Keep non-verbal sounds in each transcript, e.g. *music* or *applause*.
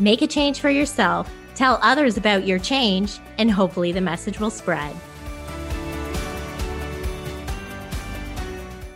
make a change for yourself, tell others about your change, and hopefully the message will spread.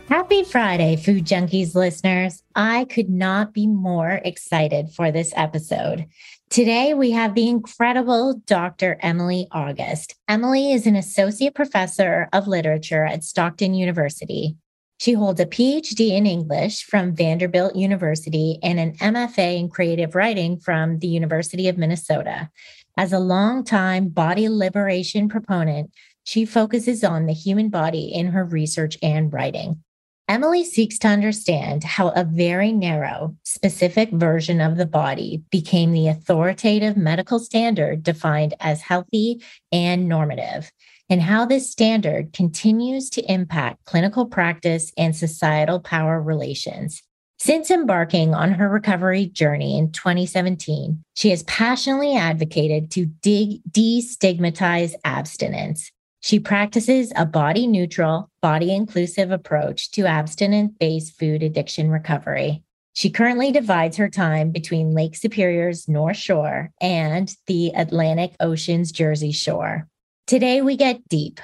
Happy Friday, Food Junkies listeners. I could not be more excited for this episode. Today, we have the incredible Dr. Emily August. Emily is an associate professor of literature at Stockton University. She holds a PhD in English from Vanderbilt University and an MFA in creative writing from the University of Minnesota. As a longtime body liberation proponent, she focuses on the human body in her research and writing. Emily seeks to understand how a very narrow, specific version of the body became the authoritative medical standard defined as healthy and normative, and how this standard continues to impact clinical practice and societal power relations. Since embarking on her recovery journey in 2017, she has passionately advocated to de- destigmatize abstinence she practices a body neutral, body inclusive approach to abstinence based food addiction recovery. She currently divides her time between Lake Superior's North Shore and the Atlantic Ocean's Jersey Shore. Today, we get deep.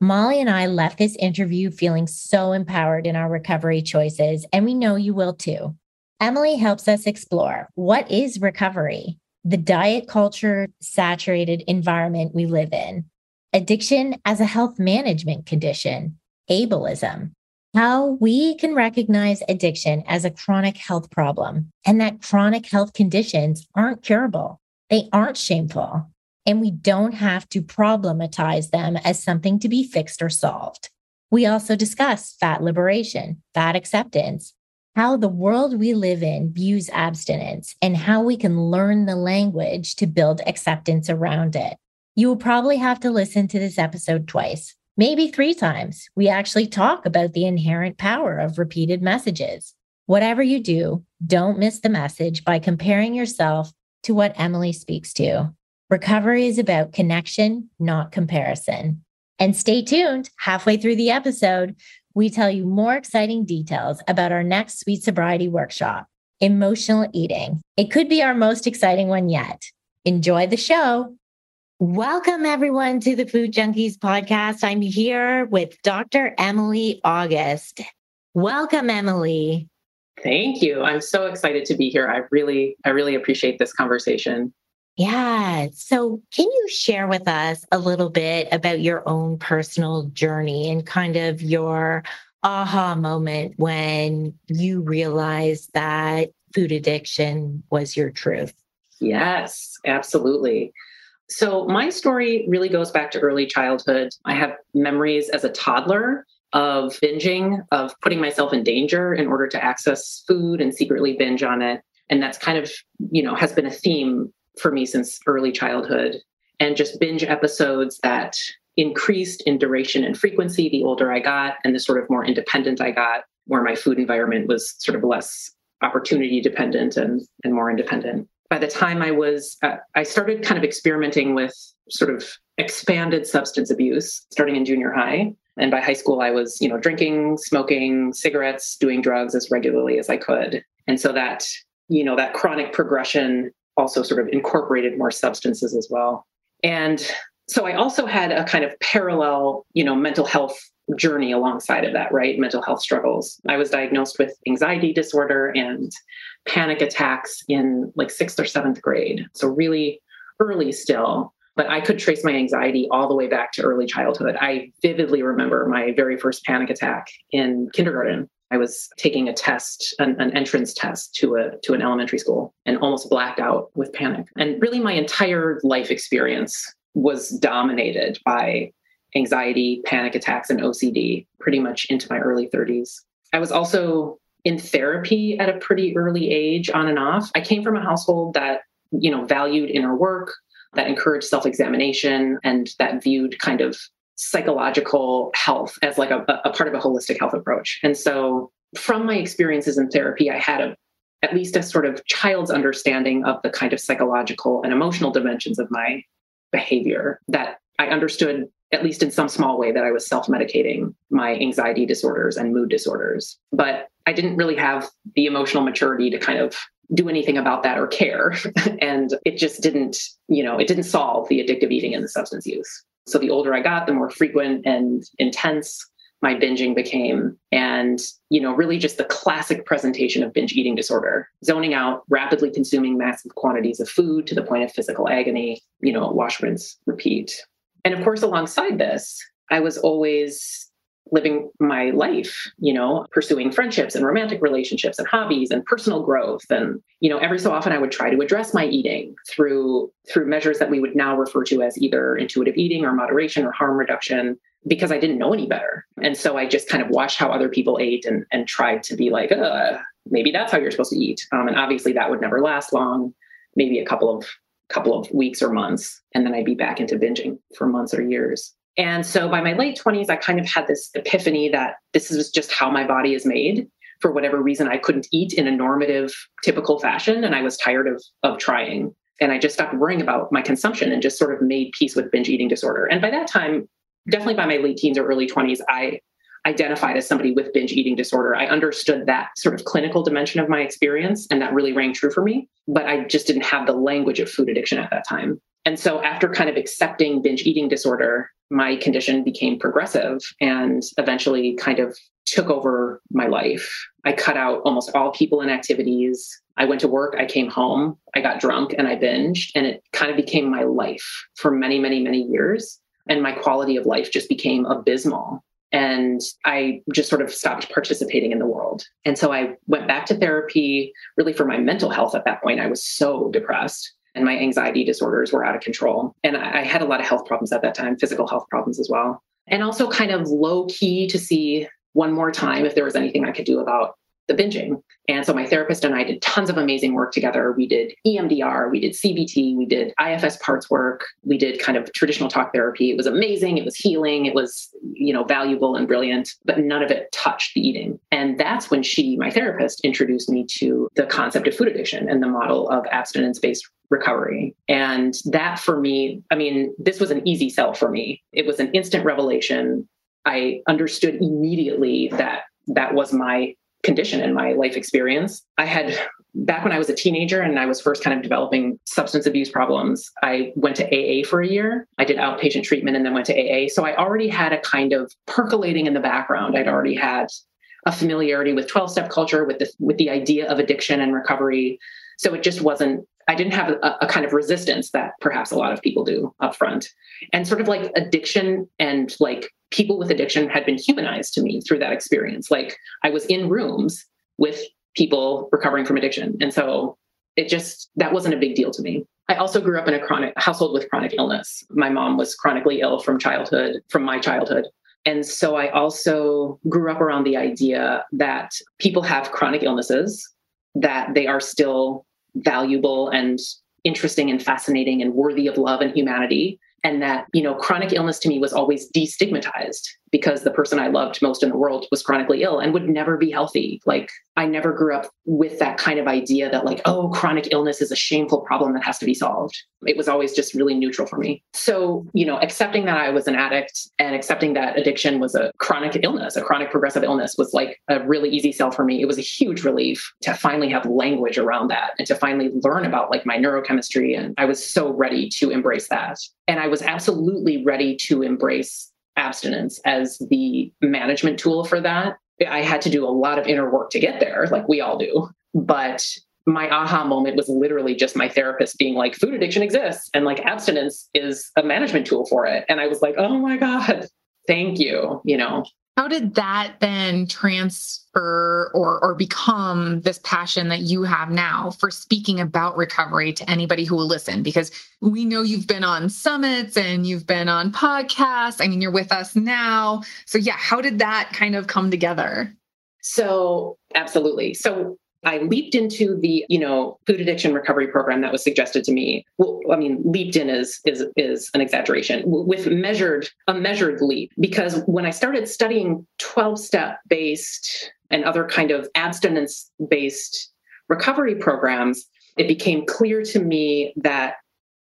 Molly and I left this interview feeling so empowered in our recovery choices, and we know you will too. Emily helps us explore what is recovery, the diet culture saturated environment we live in, addiction as a health management condition, ableism, how we can recognize addiction as a chronic health problem and that chronic health conditions aren't curable. They aren't shameful. And we don't have to problematize them as something to be fixed or solved. We also discuss fat liberation, fat acceptance, how the world we live in views abstinence, and how we can learn the language to build acceptance around it. You will probably have to listen to this episode twice, maybe three times. We actually talk about the inherent power of repeated messages. Whatever you do, don't miss the message by comparing yourself to what Emily speaks to. Recovery is about connection, not comparison. And stay tuned. Halfway through the episode, we tell you more exciting details about our next Sweet Sobriety workshop, Emotional Eating. It could be our most exciting one yet. Enjoy the show. Welcome, everyone, to the Food Junkies podcast. I'm here with Dr. Emily August. Welcome, Emily. Thank you. I'm so excited to be here. I really, I really appreciate this conversation. Yeah. So, can you share with us a little bit about your own personal journey and kind of your aha moment when you realized that food addiction was your truth? Yes, absolutely. So, my story really goes back to early childhood. I have memories as a toddler of binging, of putting myself in danger in order to access food and secretly binge on it. And that's kind of, you know, has been a theme for me since early childhood. And just binge episodes that increased in duration and frequency the older I got and the sort of more independent I got, where my food environment was sort of less opportunity dependent and, and more independent by the time I was, uh, I started kind of experimenting with sort of expanded substance abuse starting in junior high. And by high school, I was, you know, drinking, smoking, cigarettes, doing drugs as regularly as I could. And so that, you know, that chronic progression also sort of incorporated more substances as well. And so I also had a kind of parallel, you know, mental health journey alongside of that, right? Mental health struggles. I was diagnosed with anxiety disorder and panic attacks in like sixth or seventh grade. So, really early still. But I could trace my anxiety all the way back to early childhood. I vividly remember my very first panic attack in kindergarten. I was taking a test, an, an, entrance test to a to an elementary school, and almost blacked out with panic. And really, my entire life experience was dominated by anxiety, panic attacks, and OCD pretty much into my early 30s. I was also in therapy at a pretty early age, on and off. I came from a household that you know, valued inner work, that encouraged self-examination and that viewed kind of psychological health as like a, a part of a holistic health approach. And so from my experiences in therapy, I had a at least a sort of child's understanding of the kind of psychological and emotional dimensions of my behavior that I understood, at least in some small way, that I was self medicating my anxiety disorders and mood disorders. But I didn't really have the emotional maturity to kind of do anything about that or care. *laughs* and it just didn't, you know, it didn't solve the addictive eating and the substance use. So the older I got, the more frequent and intense my binging became. And you know really just the classic presentation of binge eating disorder zoning out rapidly consuming massive quantities of food to the point of physical agony you know wash rinse repeat. And of course alongside this i was always living my life you know pursuing friendships and romantic relationships and hobbies and personal growth and you know every so often i would try to address my eating through through measures that we would now refer to as either intuitive eating or moderation or harm reduction because I didn't know any better. And so I just kind of watched how other people ate and, and tried to be like, uh, maybe that's how you're supposed to eat. Um, and obviously that would never last long, maybe a couple of couple of weeks or months. And then I'd be back into binging for months or years. And so by my late 20s, I kind of had this epiphany that this is just how my body is made. For whatever reason, I couldn't eat in a normative, typical fashion. And I was tired of, of trying. And I just stopped worrying about my consumption and just sort of made peace with binge eating disorder. And by that time, definitely by my late teens or early 20s, I identified as somebody with binge eating disorder. I understood that sort of clinical dimension of my experience, and that really rang true for me. But I just didn't have the language of food addiction at that time. And so, after kind of accepting binge eating disorder, my condition became progressive and eventually kind of took over my life. I cut out almost all people and activities. I went to work, I came home, I got drunk, and I binged, and it kind of became my life for many, many, many years and my quality of life just became abysmal and I just sort of stopped participating in the world. And so I went back to therapy really for my mental health at that point. I was so depressed and my anxiety disorders were out of control. And I had a lot of health problems at that time, physical health problems as well. And also kind of low key to see one more time if there was anything I could do about the binging. And so my therapist and I did tons of amazing work together. We did EMDR, we did CBT, we did IFS parts work, we did kind of traditional talk therapy. It was amazing, it was healing, it was, you know, valuable and brilliant, but none of it touched the eating. And that's when she, my therapist, introduced me to the concept of food addiction and the model of abstinence-based recovery. And that for me, I mean, this was an easy sell for me. It was an instant revelation. I understood immediately that that was my condition in my life experience. I had back when I was a teenager and I was first kind of developing substance abuse problems, I went to AA for a year. I did outpatient treatment and then went to AA. So I already had a kind of percolating in the background. I'd already had a familiarity with 12 step culture with the with the idea of addiction and recovery. So it just wasn't I didn't have a, a, kind of resistance that perhaps a lot of people do up front. And sort of like addiction and like people with addiction had been humanized to me through that experience. Like I was in rooms with people recovering from addiction. And so it just, that wasn't a big deal to me. I also grew up in a chronic household with chronic illness. My mom was chronically ill from childhood, from my childhood. And so I also grew up around the idea that people have chronic illnesses, that they are still valuable and interesting and fascinating and worthy of love and humanity. And that you know chronic illness to me was always destigmatized because the person I loved most in the world was chronically ill and would never be healthy. Like I never grew up with that kind of idea that like, oh, chronic illness is a shameful problem that has to be solved. It was always just really neutral for me. So, you know, accepting that I was an addict and accepting that addiction was a chronic illness, a chronic progressive illness was like a really easy sell for me. It was a huge relief to finally have language around that and to finally learn about like my neurochemistry. And I was so ready to embrace that. And I was absolutely ready to embrace abstinence as the management tool for that. I had to do a lot of inner work to get there, like we all do. But my aha moment was literally just my therapist being like, food addiction exists and like abstinence is a management tool for it. And I was like, oh my God, thank you. You know, how did that then transfer or, or become this passion that you have now for speaking about recovery to anybody who will listen? Because we know you've been on summits and you've been on podcasts. I mean, you're with us now. So, yeah, how did that kind of come together? So, absolutely. So, I leaped into the, you know, food addiction recovery program that was suggested to me. Well, I mean, leaped in is is is an exaggeration. With measured a measured leap because when I started studying 12-step based and other kind of abstinence based recovery programs, it became clear to me that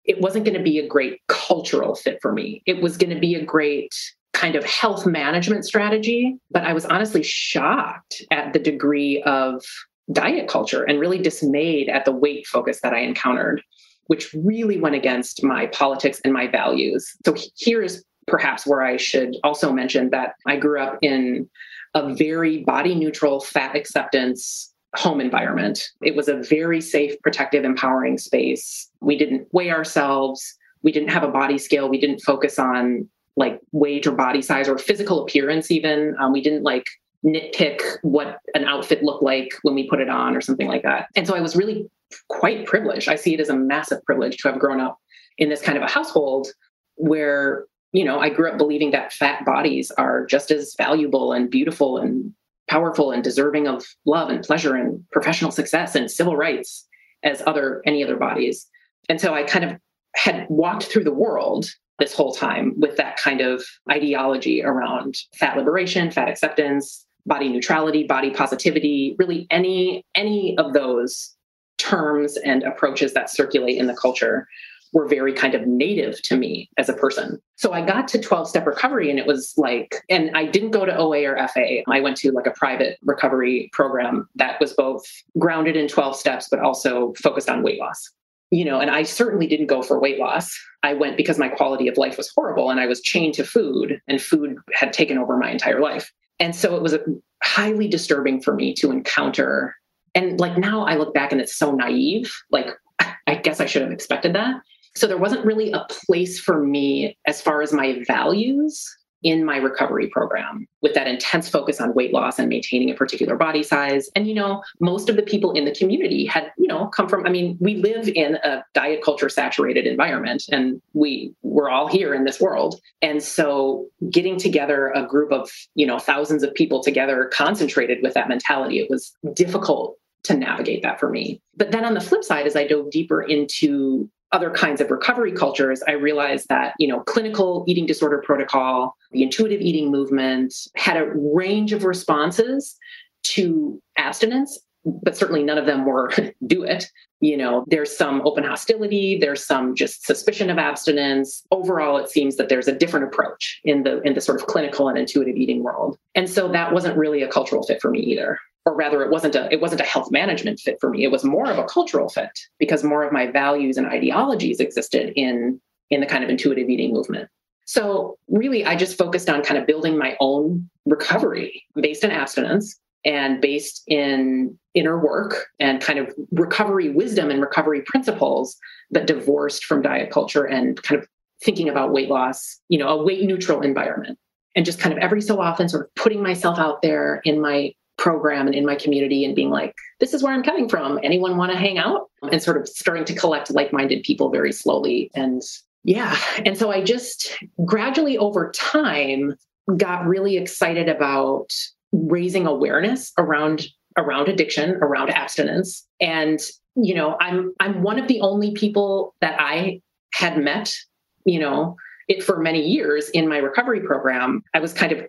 it wasn't going to be a great cultural fit for me. It was going to be a great kind of health management strategy, but I was honestly shocked at the degree of diet culture and really dismayed at the weight focus that I encountered, which really went against my politics and my values. So here's perhaps where I should also mention that I grew up in a very body neutral fat acceptance home environment. It was a very safe, protective, empowering space. We didn't weigh ourselves. We didn't have a body scale. We didn't focus on like weight or body size or physical appearance, even. Um, we didn't like nitpick what an outfit looked like when we put it on or something like that. And so I was really quite privileged. I see it as a massive privilege to have grown up in this kind of a household where, you know, I grew up believing that fat bodies are just as valuable and beautiful and powerful and deserving of love and pleasure and professional success and civil rights as other any other bodies. And so I kind of had walked through the world this whole time with that kind of ideology around fat liberation, fat acceptance, body neutrality, body positivity, really any any of those terms and approaches that circulate in the culture were very kind of native to me as a person. So I got to 12 step recovery and it was like, and I didn't go to OA or FA. I went to like a private recovery program that was both grounded in 12 steps, but also focused on weight loss. You know, and I certainly didn't go for weight loss. I went because my quality of life was horrible and I was chained to food and food had taken over my entire life. And so it was highly disturbing for me to encounter. And like now I look back and it's so naive. Like, I guess I should have expected that. So there wasn't really a place for me as far as my values in my recovery program with that intense focus on weight loss and maintaining a particular body size. And, you know, most of the people in the community had, you know, come from, I mean, we live in a diet culture saturated environment and we we're all here in this world. And so getting together a group of, you know, thousands of people together concentrated with that mentality, it was difficult to navigate that for me. But then on the flip side, as I dove deeper into other kinds of recovery cultures, I realized that, you know, clinical eating disorder protocol, the intuitive eating movement had a range of responses to abstinence, but certainly none of them were *laughs* do it. You know, there's some open hostility, there's some just suspicion of abstinence. Overall, it seems that there's a different approach in the in the sort of clinical and intuitive eating world. And so that wasn't really a cultural fit for me either or rather it wasn't a it wasn't a health management fit for me. It was more of a cultural fit because more of my values and ideologies existed in in the kind of intuitive eating movement. So really i just focused on kind of building my own recovery based in abstinence and based in inner work and kind of recovery wisdom and recovery principles that divorced from diet culture and kind of thinking about weight loss you know a weight neutral environment. And just kind of every so often sort of putting myself out there in my program and in my community and being like, this is where I'm coming from. Anyone want to hang out? And sort of starting to collect like minded people very slowly. And yeah. And so I just gradually over time got really excited about raising awareness around around addiction around abstinence and you know i'm i'm one of the only people that i had met you know it for many years in my recovery program i was kind of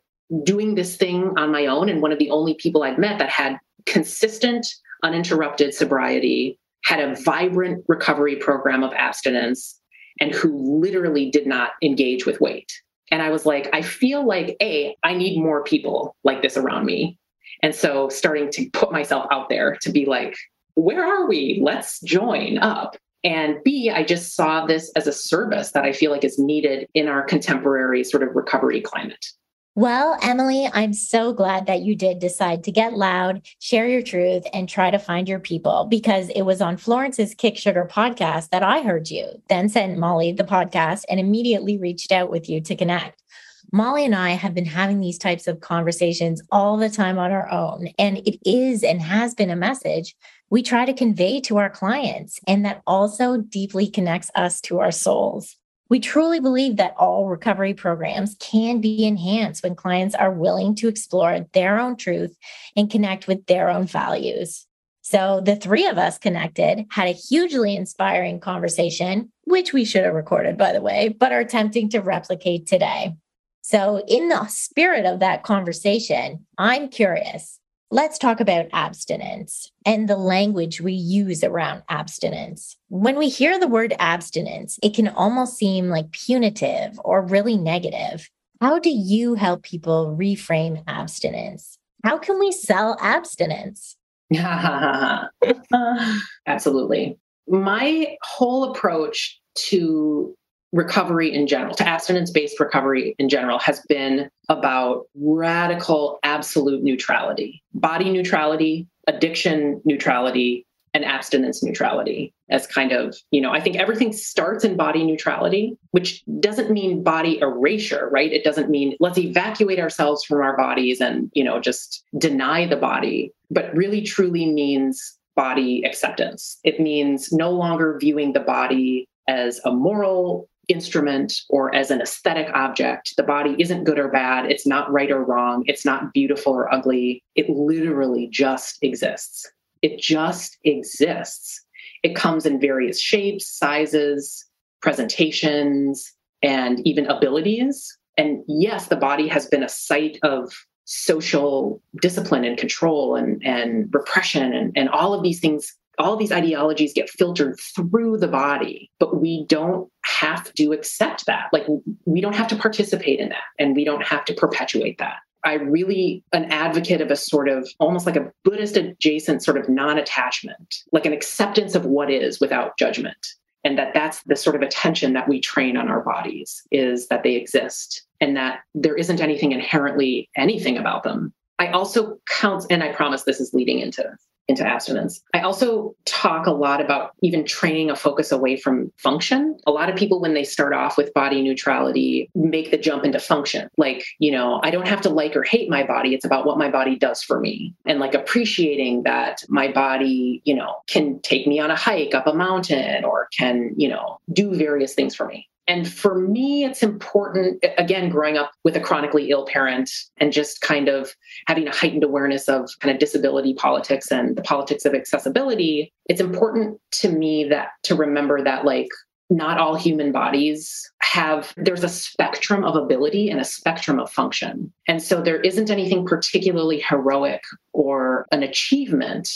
doing this thing on my own and one of the only people I'd met that had consistent, uninterrupted sobriety, had a vibrant recovery program of abstinence, and who literally did not engage with weight. And I was like, I feel like, A, I need more people like this around me. And so starting to put myself out there to be like, where are we? Let's join up. And B, I just saw this as a service that I feel like is needed in our contemporary sort of recovery climate. Well, Emily, I'm so glad that you did decide to get loud, share your truth, and try to find your people because it was on Florence's Kick Sugar podcast that I heard you, then sent Molly the podcast and immediately reached out with you to connect. Molly and I have been having these types of conversations all the time on our own. And it is and has been a message we try to convey to our clients, and that also deeply connects us to our souls. We truly believe that all recovery programs can be enhanced when clients are willing to explore their own truth and connect with their own values. So the three of us connected, had a hugely inspiring conversation, which we should have recorded, by the way, but are attempting to replicate today. So, in the spirit of that conversation, I'm curious. Let's talk about abstinence and the language we use around abstinence. When we hear the word abstinence, it can almost seem like punitive or really negative. How do you help people reframe abstinence? How can we sell abstinence? *laughs* Absolutely. My whole approach to recovery in general, to abstinence based recovery in general, has been about radical absolute neutrality, body neutrality, addiction neutrality, and abstinence neutrality as kind of, you know, I think everything starts in body neutrality, which doesn't mean body erasure, right? It doesn't mean let's evacuate ourselves from our bodies and, you know, just deny the body, but really truly means body acceptance. It means no longer viewing the body as a moral instrument or as an aesthetic object. The body isn't good or bad. It's not right or wrong. It's not beautiful or ugly. It literally just exists. It just exists. It comes in various shapes, sizes, presentations, and even abilities. And yes, the body has been a site of social discipline and control and, and repression and, and all of these things all these ideologies get filtered through the body, but we don't have to accept that. Like, we don't have to participate in that and we don't have to perpetuate that. I really an advocate of a sort of almost like a Buddhist adjacent sort of non-attachment, like an acceptance of what is without judgment. And that that's the sort of attention that we train on our bodies is that they exist and that there isn't anything inherently anything about them. I also count, and I promise this is leading into into abstinence. I also talk a lot about even training a focus away from function. A lot of people, when they start off with body neutrality, make the jump into function. Like, you know, I don't have to like or hate my body. It's about what my body does for me. And like appreciating that my body, you know, can take me on a hike up a mountain or can, you know, do various things for me. And for me, it's important, again, growing up with a chronically ill parent and just kind of having a heightened awareness of kind of disability politics and the politics of accessibility. It's important to me that to remember that, like, not all human bodies have, there's a spectrum of ability and a spectrum of function. And so there isn't anything particularly heroic or an achievement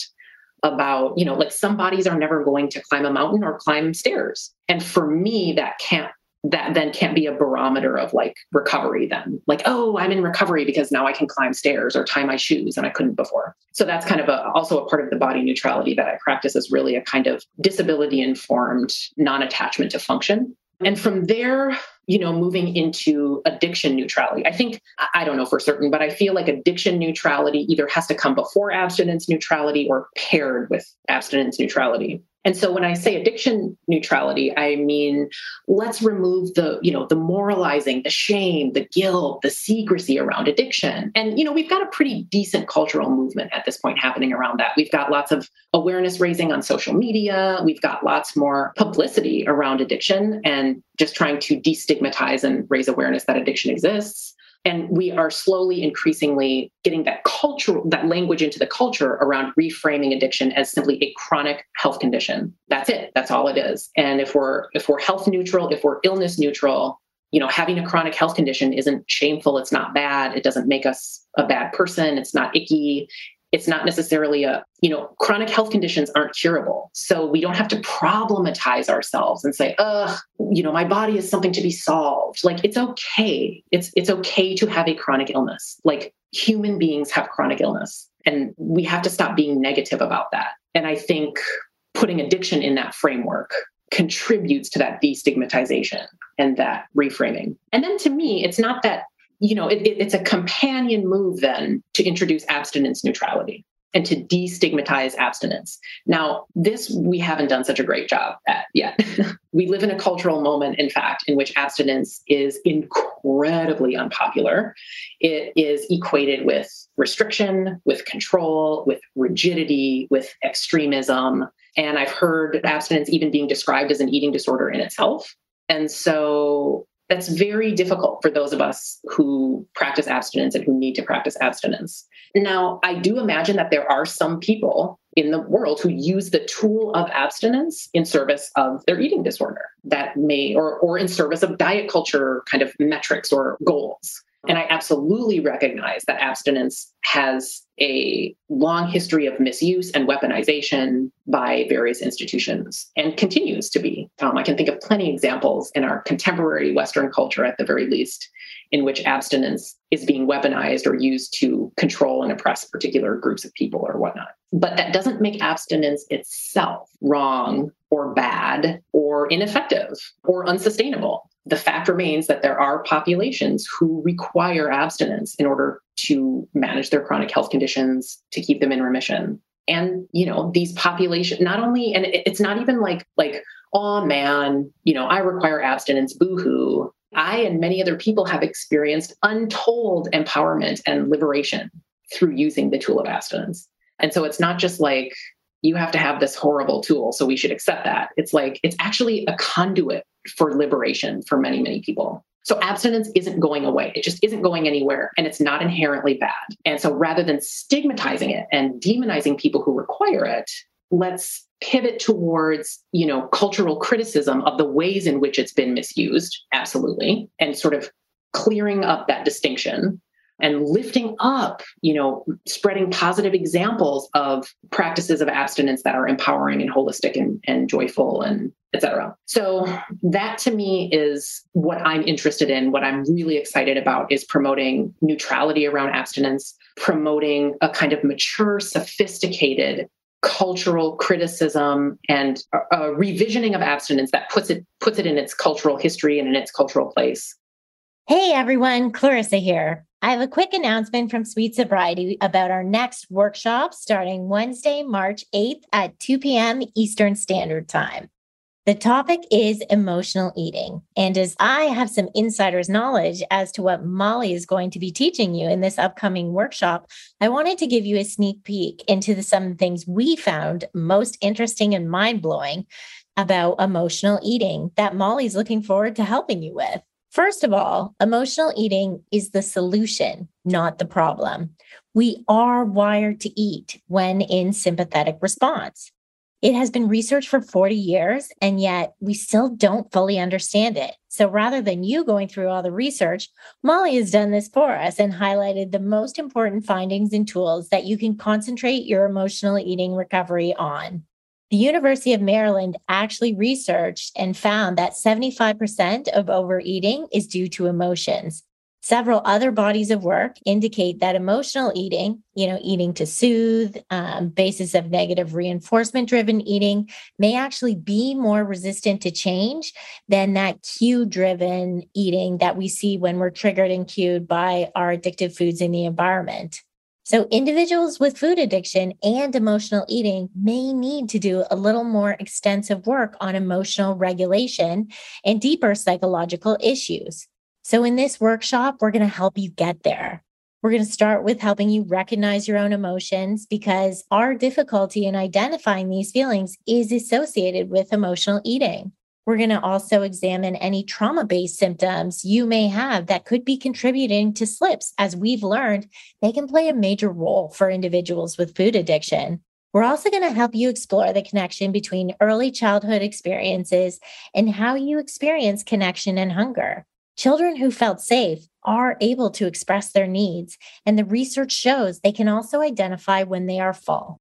about, you know, like some bodies are never going to climb a mountain or climb stairs. And for me, that can't that then can't be a barometer of like recovery then. Like oh i'm in recovery because now i can climb stairs or tie my shoes and i couldn't before. So that's kind of a, also a part of the body neutrality that i practice is really a kind of disability informed non-attachment to function. And from there you know moving into addiction neutrality i think i don't know for certain but i feel like addiction neutrality either has to come before abstinence neutrality or paired with abstinence neutrality and so when I say addiction neutrality, I mean let's remove the, you know, the moralizing, the shame, the guilt, the secrecy around addiction. And you know, we've got a pretty decent cultural movement at this point happening around that. We've got lots of awareness raising on social media. We've got lots more publicity around addiction and just trying to destigmatize and raise awareness that addiction exists. And we are slowly, increasingly getting that culture, that language into the culture around reframing addiction as simply a chronic health condition. That's it. That's all it is. And if we're if we're health neutral, if we're illness neutral, you know, having a chronic health condition isn't shameful. It's not bad. It doesn't make us a bad person. It's not icky it's not necessarily a you know chronic health conditions aren't curable. So we don't have to problematize ourselves and say ugh you know my body is something to be solved. Like it's okay. It's it's okay to have a chronic illness. Like human beings have chronic illness and we have to stop being negative about that. And i think putting addiction in that framework contributes to that destigmatization and that reframing. And then to me it's not that you know, it, it, it's a companion move then to introduce abstinence neutrality and to destigmatize abstinence. Now, this we haven't done such a great job at yet. *laughs* we live in a cultural moment, in fact, in which abstinence is incredibly unpopular. It is equated with restriction, with control, with rigidity, with extremism. And I've heard abstinence even being described as an eating disorder in itself. And so that's very difficult for those of us who practice abstinence and who need to practice abstinence. Now, I do imagine that there are some people in the world who use the tool of abstinence in service of their eating disorder that may or or in service of diet culture kind of metrics or goals and I absolutely recognize that abstinence has a long history of misuse and weaponization by various institutions and continues to be. Um, I can think of plenty examples in our contemporary Western culture, at the very least, in which abstinence is being weaponized or used to control and oppress particular groups of people or whatnot. But that doesn't make abstinence itself wrong or bad or ineffective or unsustainable. The fact remains that there are populations who require abstinence in order to manage their chronic health conditions to keep them in remission. And you know these population not only and it's not even like like oh man you know i require abstinence boohoo. I and many other people have experienced untold empowerment and liberation through using the tool of abstinence. And so it's not just like you have to have this horrible tool so we should accept that it's like it's actually a conduit for liberation for many, many people. So abstinence isn't going away. It just isn't going anywhere and it's not inherently bad. And so rather than stigmatizing it and demonizing people who require it, let's pivot towards, you know, cultural criticism of the ways in which it's been misused, absolutely, and sort of clearing up that distinction and lifting up, you know, spreading positive examples of practices of abstinence that are empowering and holistic and, and joyful and etc. So that to me is what I'm interested in. What I'm really excited about is promoting neutrality around abstinence, promoting a kind of mature, sophisticated cultural criticism and a, a revisioning of abstinence that puts it puts it in its cultural history and in its cultural place. Hey everyone, Clarissa here. I have a quick announcement from Sweet Sobriety about our next workshop starting Wednesday, March 8th at 2 p.m. Eastern Standard Time. The topic is emotional eating. And as I have some insider's knowledge as to what Molly is going to be teaching you in this upcoming workshop, I wanted to give you a sneak peek into the, some things we found most interesting and mind blowing about emotional eating that Molly's looking forward to helping you with. First of all, emotional eating is the solution, not the problem. We are wired to eat when in sympathetic response. It has been researched for 40 years, and yet we still don't fully understand it. So rather than you going through all the research, Molly has done this for us and highlighted the most important findings and tools that you can concentrate your emotional eating recovery on. The University of Maryland actually researched and found that 75% of overeating is due to emotions. Several other bodies of work indicate that emotional eating, you know, eating to soothe, um, basis of negative reinforcement driven eating, may actually be more resistant to change than that cue driven eating that we see when we're triggered and cued by our addictive foods in the environment. So, individuals with food addiction and emotional eating may need to do a little more extensive work on emotional regulation and deeper psychological issues. So, in this workshop, we're going to help you get there. We're going to start with helping you recognize your own emotions because our difficulty in identifying these feelings is associated with emotional eating. We're going to also examine any trauma based symptoms you may have that could be contributing to slips. As we've learned, they can play a major role for individuals with food addiction. We're also going to help you explore the connection between early childhood experiences and how you experience connection and hunger. Children who felt safe are able to express their needs, and the research shows they can also identify when they are full.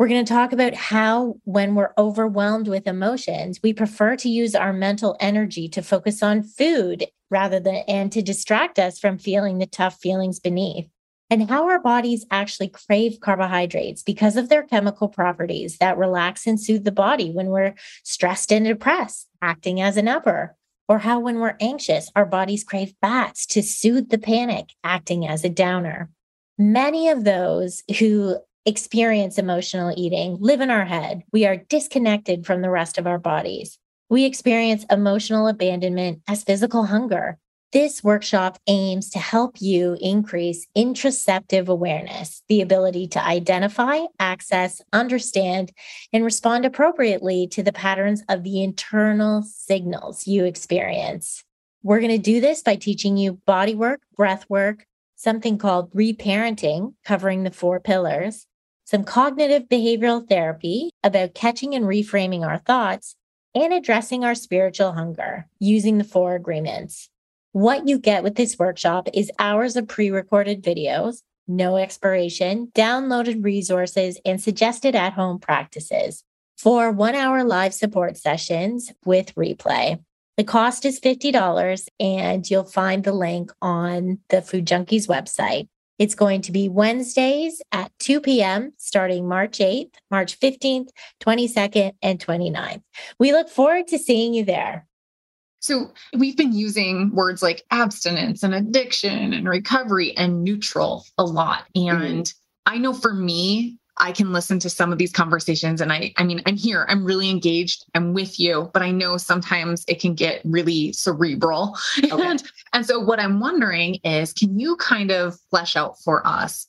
We're going to talk about how, when we're overwhelmed with emotions, we prefer to use our mental energy to focus on food rather than and to distract us from feeling the tough feelings beneath. And how our bodies actually crave carbohydrates because of their chemical properties that relax and soothe the body when we're stressed and depressed, acting as an upper. Or how, when we're anxious, our bodies crave fats to soothe the panic, acting as a downer. Many of those who experience emotional eating live in our head. We are disconnected from the rest of our bodies. We experience emotional abandonment as physical hunger. This workshop aims to help you increase interoceptive awareness, the ability to identify, access, understand, and respond appropriately to the patterns of the internal signals you experience. We're going to do this by teaching you body work, breath work, something called reparenting, covering the four pillars, some cognitive behavioral therapy about catching and reframing our thoughts, and addressing our spiritual hunger using the four agreements. What you get with this workshop is hours of pre recorded videos, no expiration, downloaded resources, and suggested at home practices for one hour live support sessions with replay. The cost is $50, and you'll find the link on the Food Junkies website. It's going to be Wednesdays at 2 p.m., starting March 8th, March 15th, 22nd, and 29th. We look forward to seeing you there. So, we've been using words like abstinence and addiction and recovery and neutral a lot. Mm-hmm. And mm-hmm. I know for me, I can listen to some of these conversations and I I mean I'm here I'm really engaged I'm with you but I know sometimes it can get really cerebral. *laughs* Okay. and and so what I'm wondering is can you kind of flesh out for us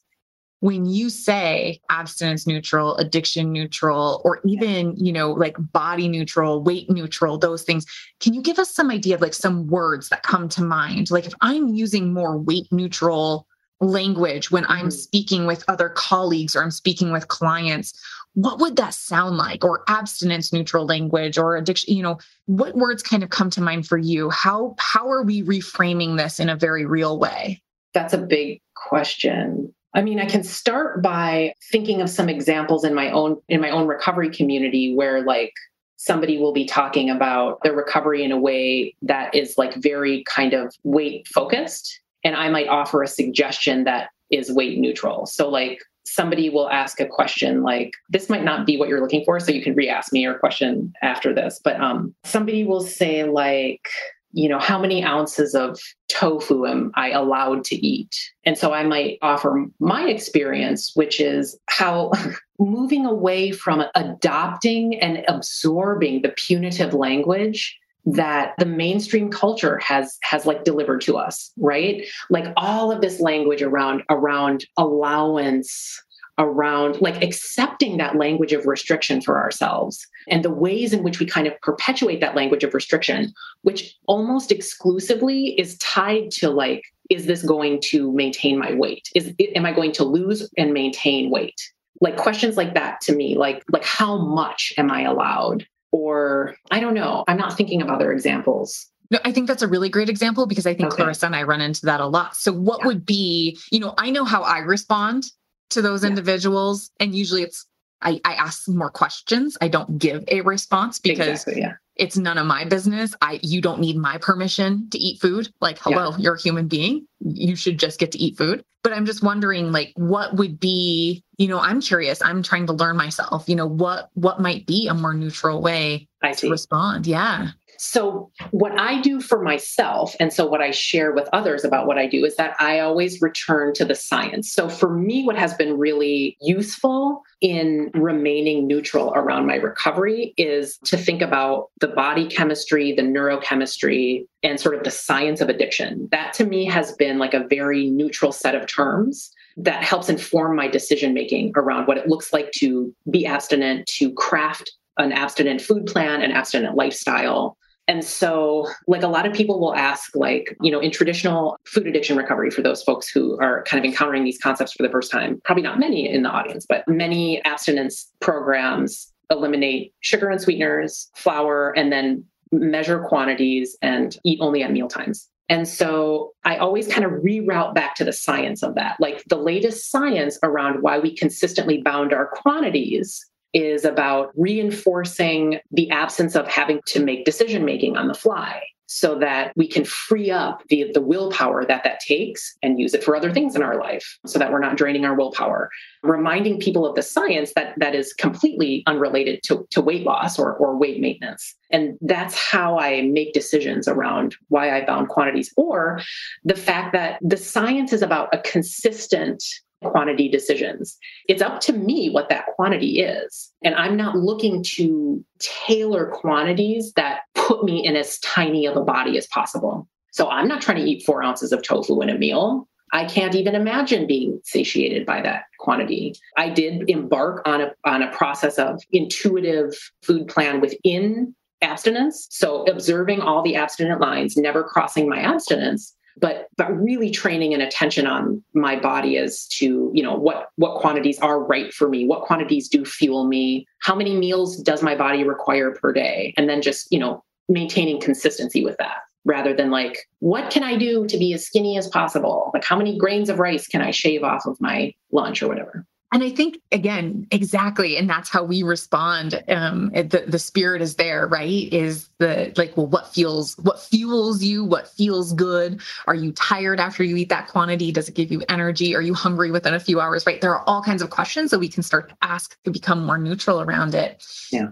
when you say abstinence neutral addiction neutral or even you know like body neutral weight neutral those things can you give us some idea of like some words that come to mind? Like if i'm using more weight neutral language when I'm mm-hmm. speaking with other colleagues or I'm speaking with clients, what would that sound like? Or abstinence neutral language or addiction, you know, what words kind of come to mind for you? How how are we reframing this in a very real way? That's a big question. I mean, I can start by thinking of some examples in my own in my own recovery community where like somebody will be talking about their recovery in a way that is like very kind of weight focused and I might offer a suggestion that is weight neutral. So, like, somebody will ask a question like, this might not be what you're looking for. So, you can re ask me your question after this. But um, somebody will say, like, you know, how many ounces of tofu am I allowed to eat? And so I might offer my experience, which is how *laughs* moving away from adopting and absorbing the punitive language that the mainstream culture has has like delivered to us right? Like all of this language around around allowance around like accepting that language of restriction for ourselves and the ways in which we kind of perpetuate that language of restriction which almost exclusively is tied to like is this going to maintain my weight? Is am i going to lose and maintain weight? Like questions like that to me like like how much am i allowed or I don't know. I'm not thinking of other examples. No, I think that's a really great example because I think okay. Clarissa and I run into that a lot. So, what yeah. would be, you know, I know how I respond to those yeah. individuals, and usually it's I, I ask more questions. I don't give a response because exactly, yeah. It's none of my business. I you don't need my permission to eat food. Like, hello, you're a human being. You should just get to eat food. But I'm just wondering, like, what would be you know i'm curious i'm trying to learn myself you know what what might be a more neutral way I to respond yeah so what i do for myself and so what i share with others about what i do is that i always return to the science so for me what has been really useful in remaining neutral around my recovery is to think about the body chemistry the neurochemistry and sort of the science of addiction that to me has been like a very neutral set of terms that helps inform my decision making around what it looks like to be abstinent, to craft an abstinent food plan, an abstinent lifestyle. And so, like a lot of people will ask, like, you know, in traditional food addiction recovery, for those folks who are kind of encountering these concepts for the first time, probably not many in the audience, but many abstinence programs eliminate sugar and sweeteners, flour, and then measure quantities and eat only at meal times. And so I always kind of reroute back to the science of that. Like the latest science around why we consistently bound our quantities is about reinforcing the absence of having to make decision making on the fly so that we can free up the, the willpower that that takes and use it for other things in our life so that we're not draining our willpower. Reminding people of the science that that is completely unrelated to, to weight loss or, or weight maintenance. And that's how i make decisions around why i bound quantities or the fact that the science is about a consistent quantity decisions. It's up to me what that quantity is. And I'm not looking to tailor quantities that put me in as tiny of a body as possible. So I'm not trying to eat four ounces of tofu in a meal. I can't even imagine being satiated by that quantity. I did embark on a, on a process of intuitive food plan within abstinence. So observing all the abstinent lines, never crossing my abstinence but but really training and attention on my body as to you know what what quantities are right for me what quantities do fuel me how many meals does my body require per day and then just you know maintaining consistency with that rather than like what can i do to be as skinny as possible? Like how many grains of rice can i shave off of my lunch or whatever and I think again, exactly, and that's how we respond. Um, the the spirit is there, right? Is the like, well, what feels, what fuels you? What feels good? Are you tired after you eat that quantity? Does it give you energy? Are you hungry within a few hours? Right? There are all kinds of questions that we can start to ask to become more neutral around it. Yeah.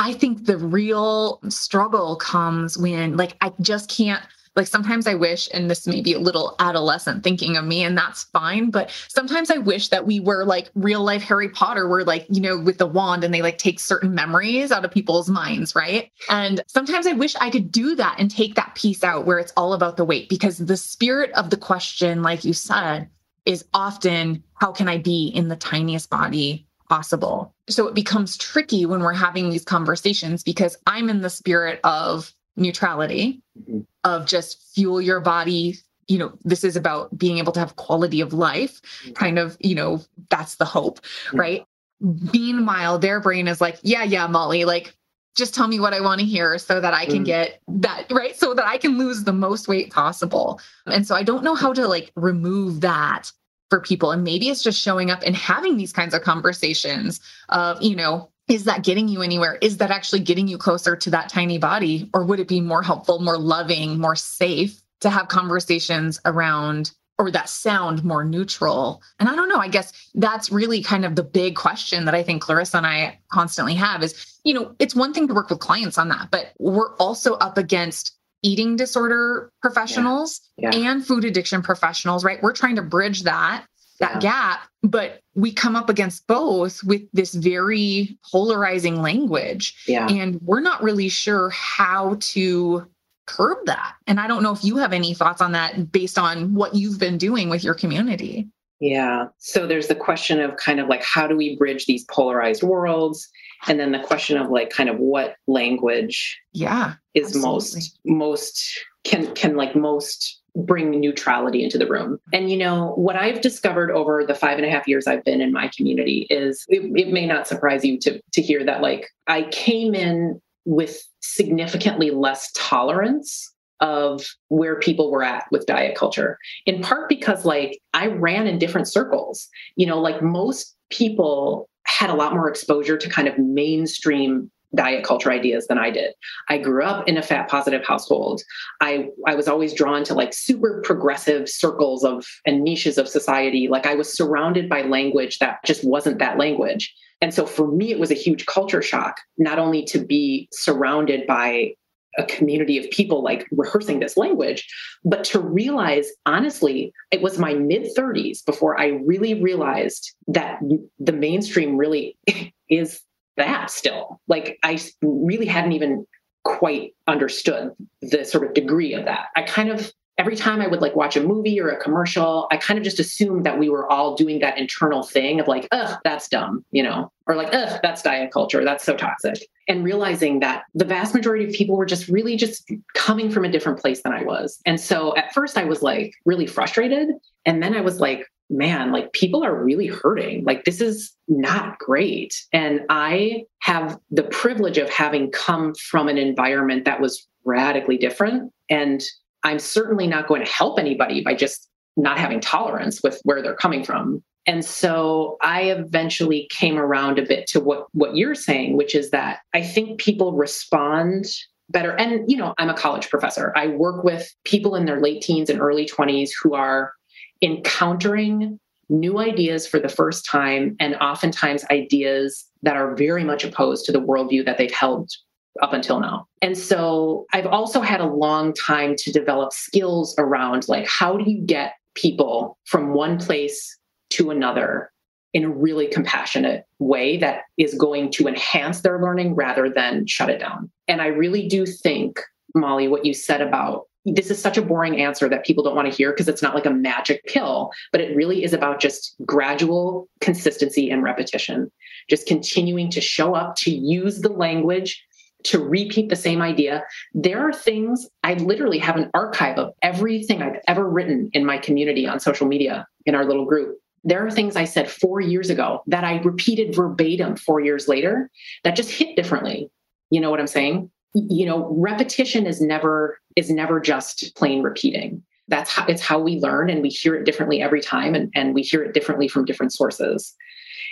I think the real struggle comes when, like, I just can't like sometimes I wish, and this may be a little adolescent thinking of me, and that's fine. But sometimes I wish that we were like real life Harry Potter, where like, you know, with the wand and they like take certain memories out of people's minds, right? And sometimes I wish I could do that and take that piece out where it's all about the weight, because the spirit of the question, like you said, is often how can I be in the tiniest body possible? So it becomes tricky when we're having these conversations because I'm in the spirit of neutrality mm-hmm. of just fuel your body you know this is about being able to have quality of life mm-hmm. kind of you know that's the hope mm-hmm. right meanwhile their brain is like yeah yeah molly like just tell me what i want to hear so that i can mm. get that right so that i can lose the most weight possible and so i don't know how to like remove that for people and maybe it's just showing up and having these kinds of conversations of you know is that getting you anywhere? Is that actually getting you closer to that tiny body? Or would it be more helpful, more loving, more safe to have conversations around or that sound more neutral? And I don't know, I guess that's really kind of the big question that I think Clarissa and I constantly have is, you know, it's one thing to work with clients on that, but we're also up against eating disorder professionals yeah. Yeah. and food addiction professionals, right? We're trying to bridge that that yeah. gap but we come up against both with this very polarizing language yeah. and we're not really sure how to curb that and i don't know if you have any thoughts on that based on what you've been doing with your community yeah so there's the question of kind of like how do we bridge these polarized worlds and then the question of like kind of what language yeah is absolutely. most most can can like most bring neutrality into the room. And, you know, what I've discovered over the five and a half years I've been in my community is it, it may not surprise you to, to hear that, like, I came in with significantly less tolerance of where people were at with diet culture in part because like i ran in different circles you know like most people had a lot more exposure to kind of mainstream diet culture ideas than I did. I grew up in a fat positive household. I I was always drawn to like super progressive circles of and niches of society. Like I was surrounded by language that just wasn't that language. And so for me it was a huge culture shock not only to be surrounded by a community of people like rehearsing this language, but to realize honestly, it was my mid 30s before I really realized that the mainstream really *laughs* is that still. Like I really hadn't even quite understood the sort of degree of that. I kind of every time I would like watch a movie or a commercial, I kind of just assumed that we were all doing that internal thing of like, ugh, that's dumb, you know, or like, ugh, that's diet culture, that's so toxic. And realizing that the vast majority of people were just really just coming from a different place than I was. And so at first I was like really frustrated. And then I was like, man, like people are really hurting. Like this is not great. And I have the privilege of having come from an environment that was radically different. And I'm certainly not going to help anybody by just not having tolerance with where they're coming from. And so I eventually came around a bit to what, what you're saying, which is that I think people respond better. And, you know, I'm a college professor. I work with people in their late teens and early 20s who are encountering new ideas for the first time, and oftentimes ideas that are very much opposed to the worldview that they've held up until now. And so I've also had a long time to develop skills around like how do you get people from one place to another in a really compassionate way that is going to enhance their learning rather than shut it down. And I really do think, Molly, what you said about this is such a boring answer that people don't want to hear because it's not like a magic pill, but it really is about just gradual consistency and repetition, just continuing to show up, to use the language to repeat the same idea. There are things I literally have an archive of everything I've ever written in my community on social media in our little group. There are things I said four years ago that I repeated verbatim four years later that just hit differently. You know what I'm saying? You know, repetition is never is never just plain repeating. That's how it's how we learn and we hear it differently every time and, and we hear it differently from different sources.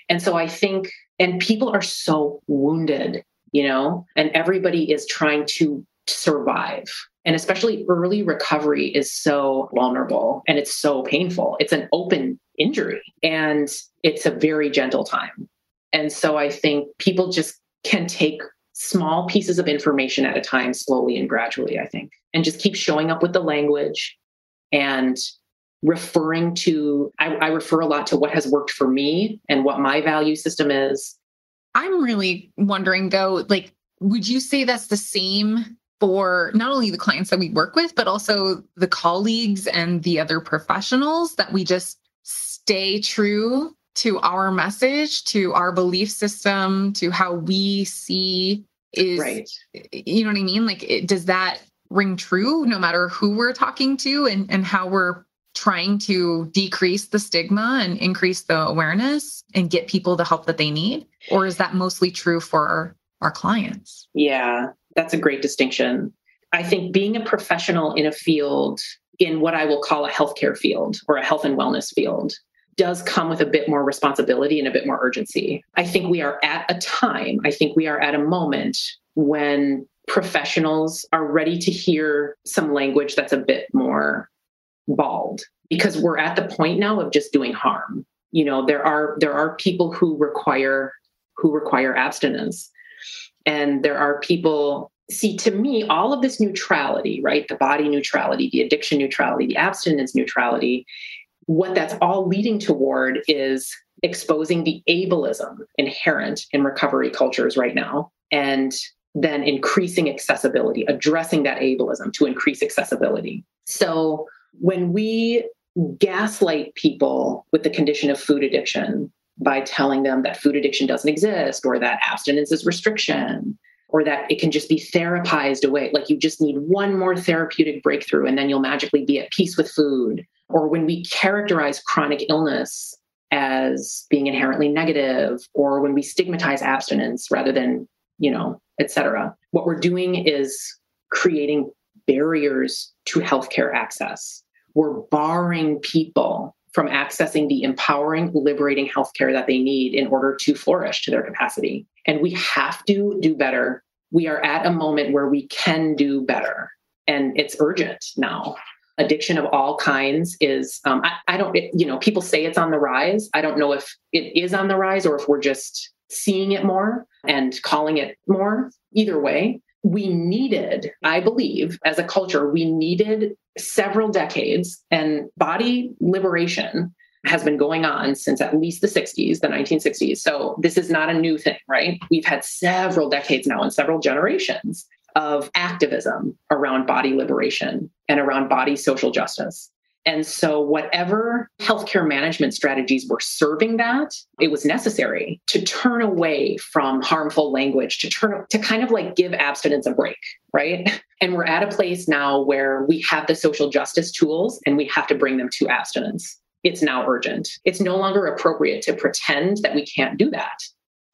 And so I think, and people are so wounded you know, and everybody is trying to survive. And especially early recovery is so vulnerable and it's so painful. It's an open injury and it's a very gentle time. And so I think people just can take small pieces of information at a time, slowly and gradually, I think, and just keep showing up with the language and referring to, I, I refer a lot to what has worked for me and what my value system is. I'm really wondering though, like, would you say that's the same for not only the clients that we work with, but also the colleagues and the other professionals that we just stay true to our message, to our belief system, to how we see is, right. you know what I mean? Like, it, does that ring true no matter who we're talking to and, and how we're trying to decrease the stigma and increase the awareness and get people the help that they need? Or is that mostly true for our clients? Yeah, that's a great distinction. I think being a professional in a field, in what I will call a healthcare field or a health and wellness field, does come with a bit more responsibility and a bit more urgency. I think we are at a time, I think we are at a moment when professionals are ready to hear some language that's a bit more bald because we're at the point now of just doing harm. You know there are there are people who require who require abstinence. And there are people see to me all of this neutrality right? The body neutrality the addiction neutrality the abstinence neutrality what that's all leading toward is exposing the ableism inherent in recovery cultures right now and then increasing accessibility addressing that ableism to increase accessibility. So when we gaslight people with the condition of food addiction by telling them that food addiction doesn't exist or that abstinence is restriction or that it can just be therapized away. Like you just need one more therapeutic breakthrough and then you'll magically be at peace with food. Or when we characterize chronic illness as being inherently negative, or when we stigmatize abstinence rather than, you know, et cetera, what we're doing is creating barriers to healthcare access we're barring people from accessing the empowering, liberating healthcare that they need in order to flourish to their capacity. And we have to do better. We are at a moment where we can do better, and it's urgent now. Addiction of all kinds is, um, I, I, don't, it, you know, people say it's on the rise. I don't know if it is on the rise or if we're just seeing it more and calling it more. Either way, we needed, I mm-hmm. believe, as a culture, we needed several decades, and body liberation has been going on since at least the 60s, the 1960s. So this is not a new thing, right? We've had several decades now and several generations of activism around body liberation and around body social justice. And so, whatever healthcare management strategies were serving that, it was necessary to turn away from harmful language, to turn to kind of like give abstinence a break, right? *laughs* And we're at a place now where we have the social justice tools and we have to bring them to abstinence. It's now urgent. It's no longer appropriate to pretend that we can't do that.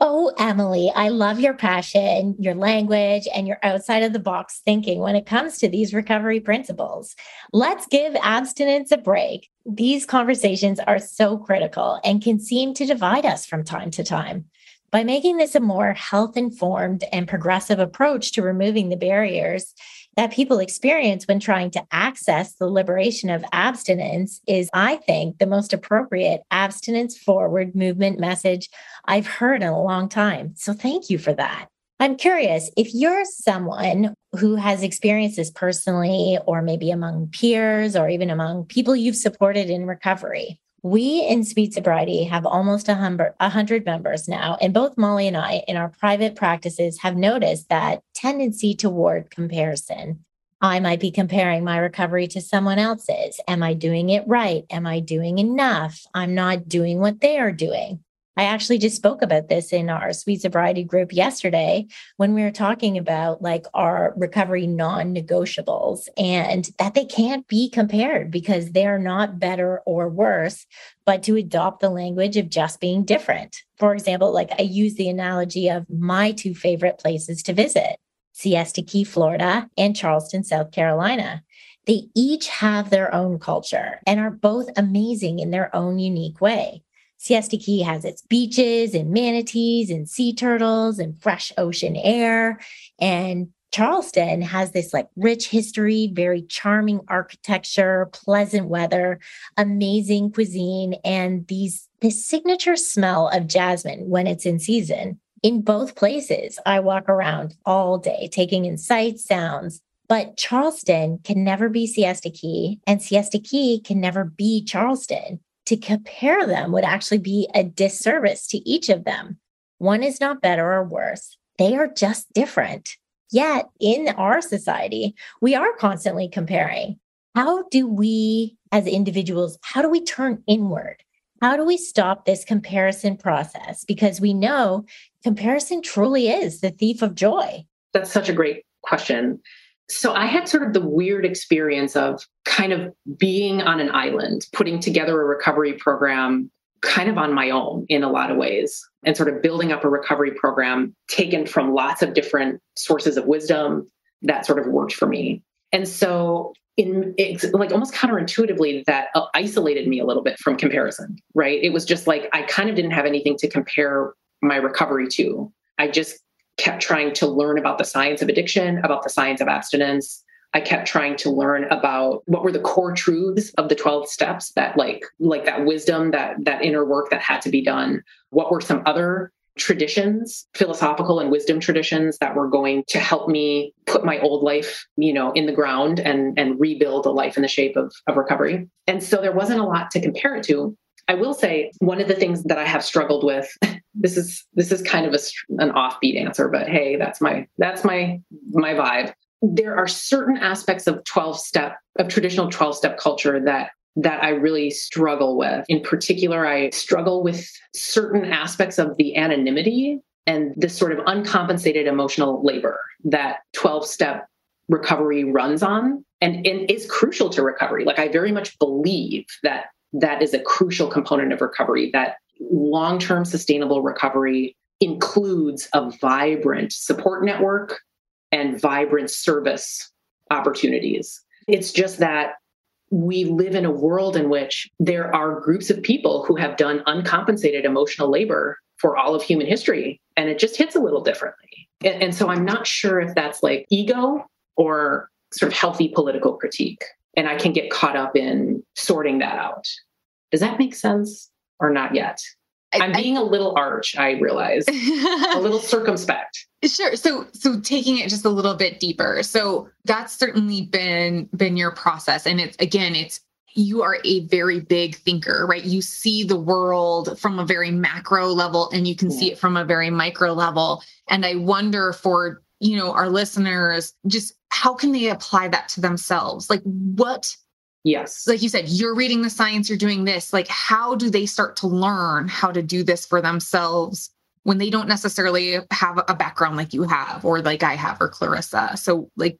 Oh, Emily, I love your passion, your language, and your outside of the box thinking when it comes to these recovery principles. Let's give abstinence a break. These conversations are so critical and can seem to divide us from time to time. By making this a more health informed and progressive approach to removing the barriers, that people experience when trying to access the liberation of abstinence is, I think, the most appropriate abstinence forward movement message I've heard in a long time. So thank you for that. I'm curious if you're someone who has experienced this personally, or maybe among peers, or even among people you've supported in recovery. We in Sweet Sobriety have almost a hundred members now, and both Molly and I, in our private practices, have noticed that tendency toward comparison. I might be comparing my recovery to someone else's. Am I doing it right? Am I doing enough? I'm not doing what they are doing. I actually just spoke about this in our Sweet Sobriety group yesterday when we were talking about like our recovery non negotiables and that they can't be compared because they're not better or worse, but to adopt the language of just being different. For example, like I use the analogy of my two favorite places to visit Siesta Key, Florida, and Charleston, South Carolina. They each have their own culture and are both amazing in their own unique way. Siesta Key has its beaches and manatees and sea turtles and fresh ocean air. And Charleston has this like rich history, very charming architecture, pleasant weather, amazing cuisine, and these this signature smell of jasmine when it's in season. In both places, I walk around all day taking in sights, sounds, but Charleston can never be Siesta Key, and Siesta Key can never be Charleston to compare them would actually be a disservice to each of them. One is not better or worse, they are just different. Yet in our society, we are constantly comparing. How do we, as individuals, how do we turn inward? How do we stop this comparison process? Because we know comparison truly is the thief of joy. That's such a great question. So I had sort of the weird experience of kind of being on an island, putting together a recovery program kind of on my own in a lot of ways and sort of building up a recovery program taken from lots of different sources of wisdom that sort of worked for me. And so in it's like almost counterintuitively that uh, isolated me a little bit from comparison, right? It was just like I kind of didn't have anything to compare my recovery to. I just kept trying to learn about the science of addiction, about the science of abstinence. I kept trying to learn about what were the core truths of the 12 steps that like like that wisdom that that inner work that had to be done. What were some other traditions, philosophical and wisdom traditions that were going to help me put my old life, you know, in the ground and and rebuild a life in the shape of, of recovery. And so there wasn't a lot to compare it to. I will say one of the things that I have struggled with. *laughs* This is this is kind of a, an offbeat answer, but hey, that's my that's my my vibe. There are certain aspects of 12 step of traditional 12 step culture that that I really struggle with. In particular, I struggle with certain aspects of the anonymity and this sort of uncompensated emotional labor that 12 step recovery runs on and, and is crucial to recovery. Like, I very much believe that that is a crucial component of recovery, that long term sustainable recovery includes a vibrant support network and vibrant service opportunities. It's just that we live in a world in which there are groups of people who have done uncompensated emotional labor for all of human history, and it just hits a little differently. And, and so I'm not sure if that's like ego or sort of healthy political critique and I can get caught up in sorting that out. Does that make sense or not yet? I, am being I, a little arch, I realize, a little *laughs* circumspect. Sure. So so taking it just a little bit deeper. So that's certainly been been your process and it's again it's you are a very big thinker, right? You see the world from a very macro level and you can yeah. see it from a very micro level. And I wonder for you know our listeners just how can they apply that to themselves? Like what yes. like you said you're reading the science you're doing this like how do they start to learn how to do this for themselves when they don't necessarily have a background like you have or like i have or clarissa? So like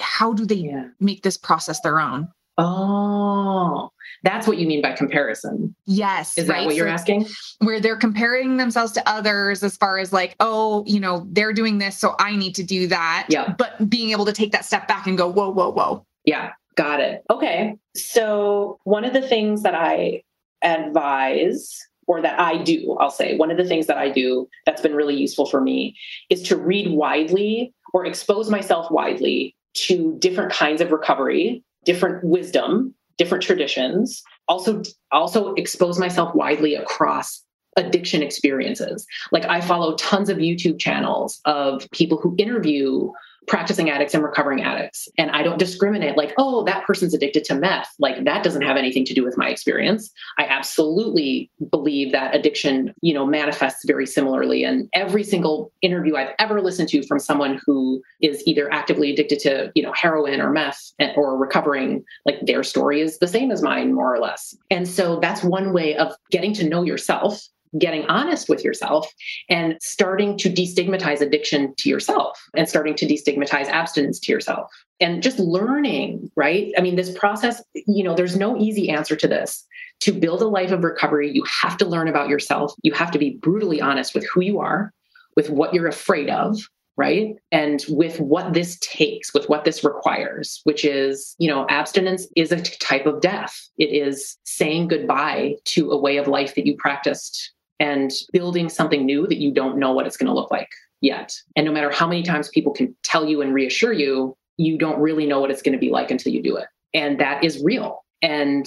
how do they yeah. make this process their own? Oh, that's what you mean by comparison. Yes. Is right? that what you're so asking? Where they're comparing themselves to others as far as like, oh, you know, they're doing this, so I need to do that. Yeah. But being able to take that step back and go, whoa, whoa, whoa. Yeah. Got it. Okay. So one of the things that I advise or that I do, I'll say, one of the things that I do that's been really useful for me is to read widely or expose myself widely to different kinds of recovery different wisdom, different traditions, also also expose myself widely across addiction experiences. Like I follow tons of YouTube channels of people who interview practicing addicts and recovering addicts. And I don't discriminate like, oh, that person's addicted to meth. Like that doesn't have anything to do with my experience. I absolutely believe that addiction, you know, manifests very similarly. And every single interview I've ever listened to from someone who is either actively addicted to, you know, heroin or meth or recovering, like their story is the same as mine, more or less. And so that's one way of getting to know yourself getting honest with yourself and starting to destigmatize addiction to yourself and starting to destigmatize abstinence to yourself and just learning, right? I mean, this process, you know, there's no easy answer to this. To build a life of recovery, you have to learn about yourself. You have to be brutally honest with who you are, with what you're afraid of, right? And with what this takes, with what this requires, which is, you know, abstinence is a type of death. It is saying goodbye to a way of life that you practiced and building something new that you don't know what it's going to look like yet. And no matter how many times people can tell you and reassure you, you don't really know what it's going to be like until you do it. And that is real. And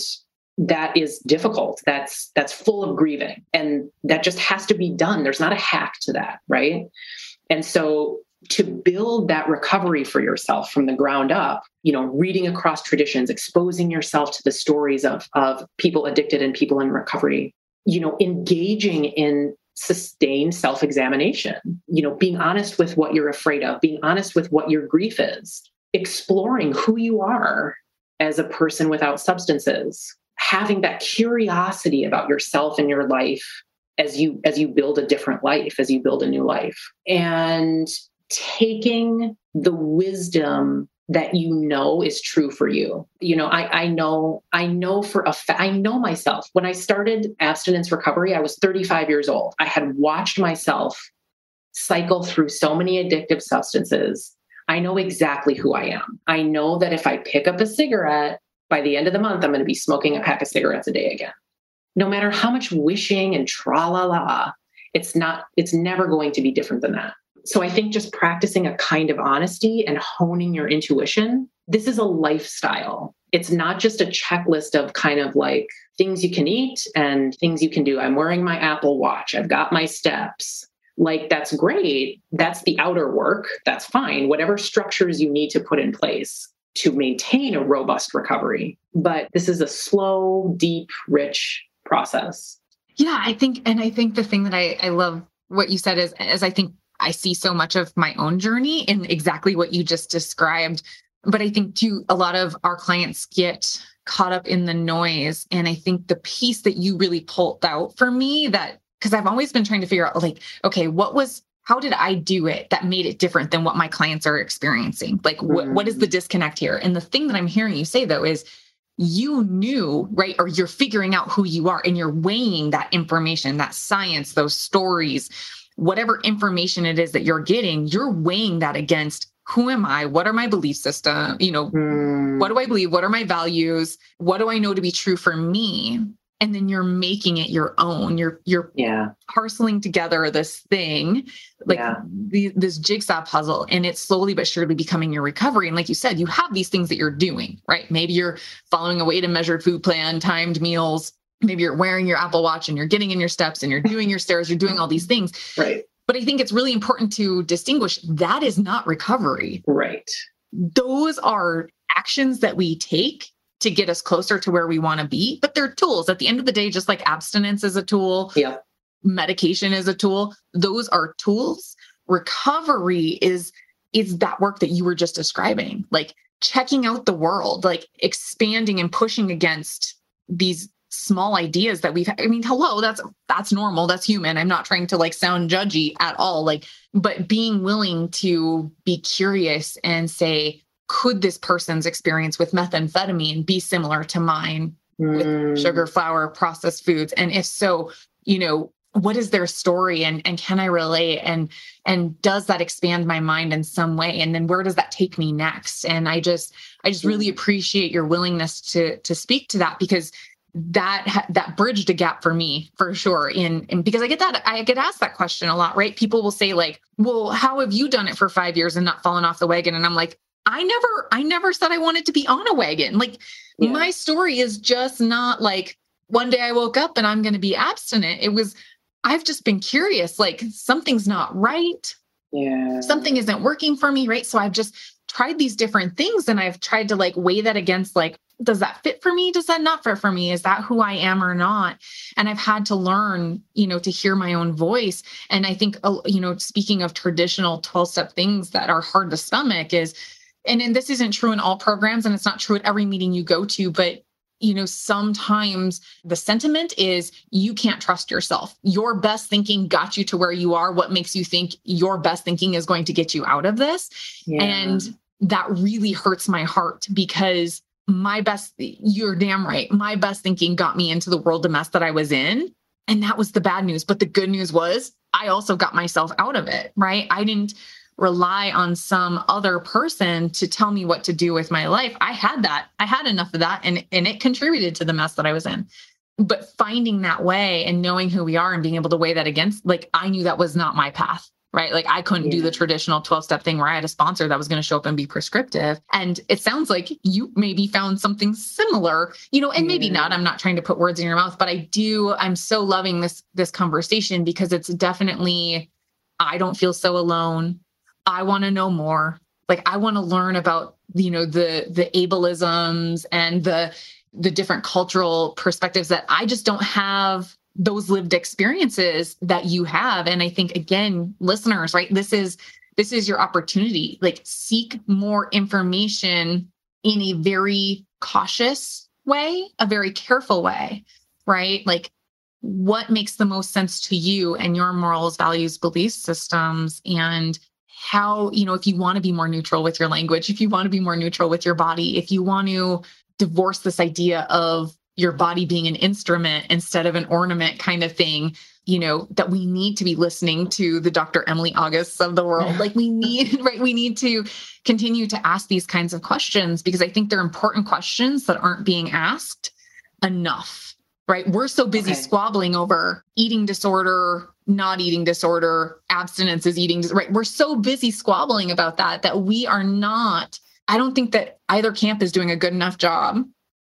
that is difficult that's that's full of grieving and that just has to be done there's not a hack to that right and so to build that recovery for yourself from the ground up, you know, reading across traditions, exposing yourself to the stories of, of people addicted and people in recovery, you know, engaging in sustained self examination, you know, being honest with what you're afraid of, being honest with what your grief is, exploring who you are as a person without substances, having that curiosity about yourself and your life as you as you build a different life as you build a new life and taking the wisdom that you know is true for you. You know, I, I know, I know for a fact, I know myself. When I started abstinence recovery, I was 35 years old. I had watched myself cycle through so many addictive substances. I know exactly who I am. I know that if I pick up a cigarette, by the end of the month, I'm going to be smoking a pack of cigarettes a day again. No matter how much wishing and tra la la, it's not, it's never going to be different than that. So I think just practicing a kind of honesty and honing your intuition, this is a lifestyle. It's not just a checklist of kind of like things you can eat and things you can do. I'm wearing my Apple Watch, I've got my steps. Like, that's great. That's the outer work. That's fine. Whatever structures you need to put in place to maintain a robust recovery. But this is a slow, deep, rich process. Yeah, I think, and I think the thing that I, I love what you said is, is I think I see so much of my own journey in exactly what you just described. But I think too, a lot of our clients get caught up in the noise. And I think the piece that you really pulled out for me that, because I've always been trying to figure out, like, okay, what was, how did I do it that made it different than what my clients are experiencing? Like, what, what is the mm. disconnect here? And the thing that I'm hearing you say though is, you knew, right? Or you're figuring out who you are and you're weighing that information, that science, those stories, whatever information it is that you're getting, you're weighing that against who am I? What are my belief system? You know, mm. what do I believe? What are my values? What do I know to be true for me? And then you're making it your own. You're you're yeah parceling together this thing, like yeah. the, this jigsaw puzzle, and it's slowly but surely becoming your recovery. And like you said, you have these things that you're doing, right? Maybe you're following a weight and measured food plan, timed meals, maybe you're wearing your Apple Watch and you're getting in your steps and you're doing your stairs, you're doing all these things. Right. But I think it's really important to distinguish that is not recovery. Right. Those are actions that we take to get us closer to where we want to be, but they're tools. At the end of the day, just like abstinence is a tool, yeah. medication is a tool, those are tools. Recovery is is that work that you were just describing, like checking out the world, like expanding and pushing against these small ideas that we've i mean hello that's that's normal that's human. I'm not trying to like sound judgy at all like but being willing to be curious and say could this person's experience with methamphetamine be similar to mine mm. with sugar flour processed foods? And if so you know what is their story and and can i relate? And and does that expand my mind in some way? And then where does that take me next? And i just i just really mm. appreciate your willingness to to speak to that because that that bridged a gap for me for sure in, in because i get that i get asked that question a lot right? People will say like well how have you done it for five years and not fallen off the wagon? And i'm like i never i never said i wanted to be on a wagon. Like yeah. my story is just not like one day i woke up and i'm going to be abstinent. It was i've just been curious like something's not right. Yeah. Something isn't working for me right? So i've just tried these different things and i've tried to like weigh that against like does that fit for me? Does that not fit for me? Is that who i am or not? And i've had to learn you know to hear my own voice. And i think uh, you know speaking of traditional 12 step things that are hard to stomach is and, and this isn't true in all programs and it's not true at every meeting you go to but you know, sometimes the sentiment is you can't trust yourself. Your best thinking got you to where you are. What makes you think your best thinking is going to get you out of this? Yeah. And that really hurts my heart because my best, you're damn right. My best thinking got me into the world of mess that I was in. And that was the bad news. But the good news was I also got myself out of it, right? I didn't rely on some other person to tell me what to do with my life. I had that. I had enough of that and and it contributed to the mess that I was in. But finding that way and knowing who we are and being able to weigh that against like I knew that was not my path. Right. Like I couldn't yeah. do the traditional 12 step thing where I had a sponsor that was going to show up and be prescriptive. And it sounds like you maybe found something similar, you know, and maybe yeah. not. I'm not trying to put words in your mouth, but I do. I'm so loving this, this conversation because it's definitely, I don't feel so alone. I want to know more. Like I want to learn about, you know, the the ableisms and the the different cultural perspectives that I just don't have those lived experiences that you have and I think again listeners, right? This is this is your opportunity. Like seek more information in a very cautious way, a very careful way, right? Like what makes the most sense to you and your morals, values, belief systems and how, you know, if you want to be more neutral with your language, if you want to be more neutral with your body, if you want to divorce this idea of your body being an instrument instead of an ornament kind of thing, you know, that we need to be listening to the Dr. Emily Augusts of the world. Like we need, *laughs* right? We need to continue to ask these kinds of questions because I think they're important questions that aren't being asked enough, right? We're so busy okay. squabbling over eating disorder, not eating disorder, abstinence is eating, right? We're so busy squabbling about that that we are not, I don't think that either camp is doing a good enough job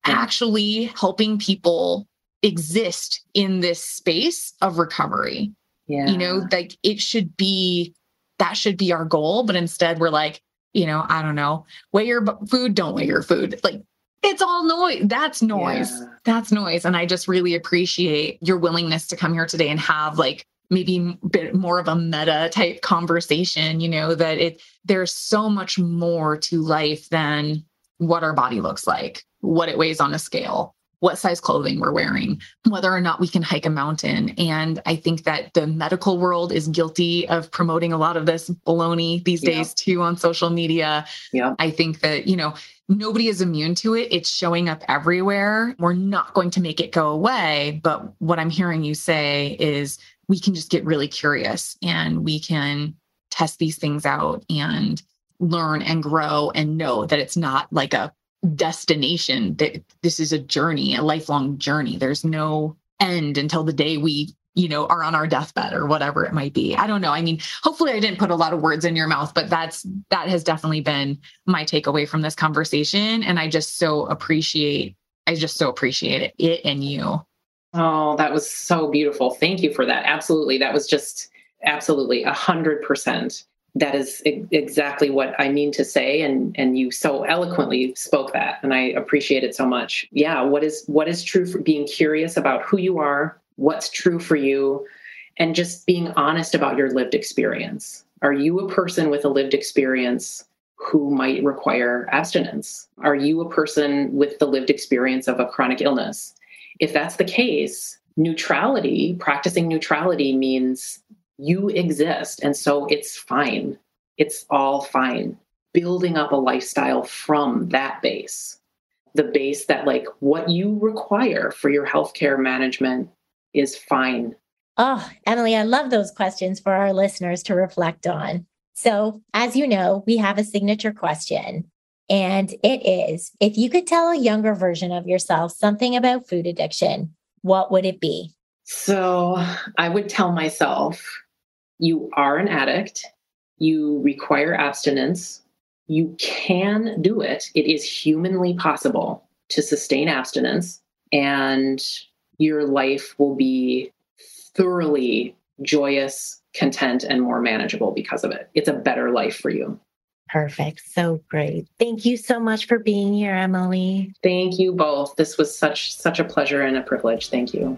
actually helping people exist in this space of recovery. Yeah. You know, like it should be, that should be our goal. But instead, we're like, you know, I don't know, weigh your food, don't weigh your food. Like it's all noise. That's noise. Yeah. That's noise. And I just really appreciate your willingness to come here today and have like maybe a bit more of a meta type conversation you know that it there's so much more to life than what our body looks like what it weighs on a scale what size clothing we're wearing, whether or not we can hike a mountain. And I think that the medical world is guilty of promoting a lot of this baloney these yeah. days too on social media. Yeah. I think that, you know, nobody is immune to it. It's showing up everywhere. We're not going to make it go away. But what I'm hearing you say is we can just get really curious and we can test these things out and learn and grow and know that it's not like a destination that this is a journey a lifelong journey there's no end until the day we you know are on our deathbed or whatever it might be i don't know i mean hopefully i didn't put a lot of words in your mouth but that's that has definitely been my takeaway from this conversation and i just so appreciate i just so appreciate it it and you Oh, that was so beautiful. Thank you for that. Absolutely. That was just absolutely a hundred percent. That is exactly what I mean to say. And and you so eloquently spoke that. And I appreciate it so much. Yeah. What is what is true for being curious about who you are, what's true for you, and just being honest about your lived experience. Are you a person with a lived experience who might require abstinence? Are you a person with the lived experience of a chronic illness? If that's the case, neutrality, practicing neutrality means you exist. And so it's fine. It's all fine. Building up a lifestyle from that base, the base that, like, what you require for your healthcare management is fine. Oh, Emily, I love those questions for our listeners to reflect on. So, as you know, we have a signature question. And it is if you could tell a younger version of yourself something about food addiction, what would it be? So I would tell myself you are an addict, you require abstinence, you can do it. It is humanly possible to sustain abstinence, and your life will be thoroughly joyous, content, and more manageable because of it. It's a better life for you. Perfect. So great. Thank you so much for being here, Emily. Thank you both. This was such such a pleasure and a privilege. Thank you.